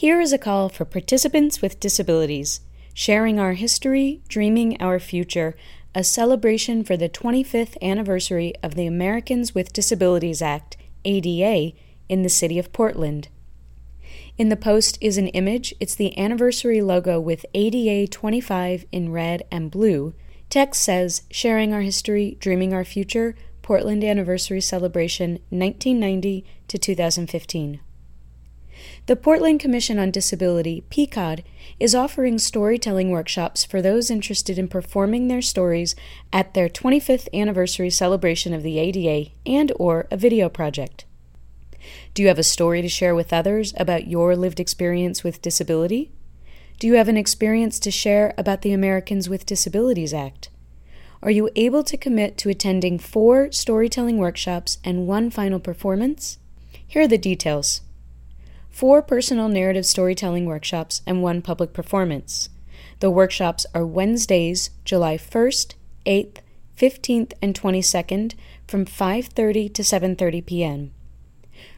Here is a call for participants with disabilities, sharing our history, dreaming our future, a celebration for the 25th anniversary of the Americans with Disabilities Act, ADA, in the city of Portland. In the post is an image. It's the anniversary logo with ADA 25 in red and blue. Text says, Sharing Our History, Dreaming Our Future, Portland Anniversary Celebration 1990 to 2015. The Portland Commission on Disability, PCOD, is offering storytelling workshops for those interested in performing their stories at their 25th anniversary celebration of the ADA and or a video project. Do you have a story to share with others about your lived experience with disability? Do you have an experience to share about the Americans with Disabilities Act? Are you able to commit to attending four storytelling workshops and one final performance? Here are the details four personal narrative storytelling workshops and one public performance. The workshops are Wednesdays, July 1st, 8th, 15th, and 22nd from 5:30 to 7:30 p.m.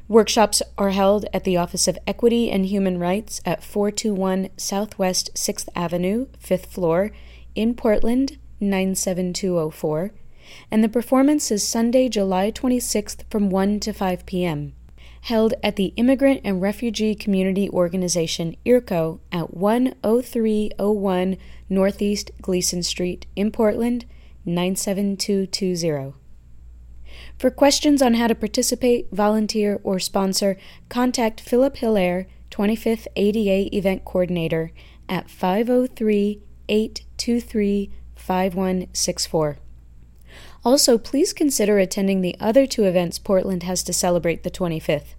Workshops are held at the Office of Equity and Human Rights at 421 Southwest 6th Avenue, 5th floor, in Portland, 97204, and the performance is Sunday, July 26th from 1 to 5 p.m. Held at the Immigrant and Refugee Community Organization IRCO at 10301 Northeast Glisan Street in Portland, 97220. For questions on how to participate, volunteer, or sponsor, contact Philip Hilaire, 25th ADA Event Coordinator, at 503 823 5164. Also, please consider attending the other two events Portland has to celebrate the 25th.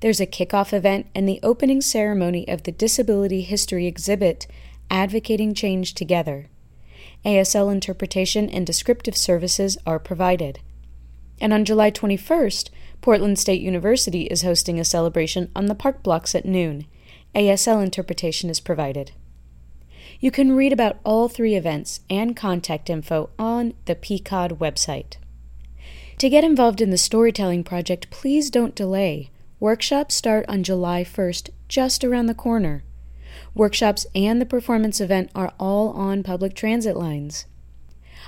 There's a kickoff event and the opening ceremony of the Disability History exhibit, Advocating Change Together. ASL interpretation and descriptive services are provided. And on July 21st, Portland State University is hosting a celebration on the park blocks at noon. ASL interpretation is provided. You can read about all three events and contact info on the PCOD website. To get involved in the storytelling project, please don't delay. Workshops start on July 1st, just around the corner. Workshops and the performance event are all on public transit lines.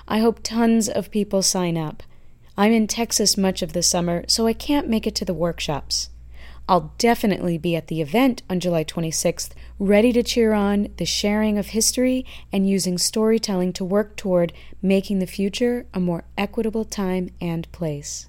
I hope tons of people sign up. I'm in Texas much of the summer, so I can't make it to the workshops. I'll definitely be at the event on July 26th, ready to cheer on the sharing of history and using storytelling to work toward making the future a more equitable time and place.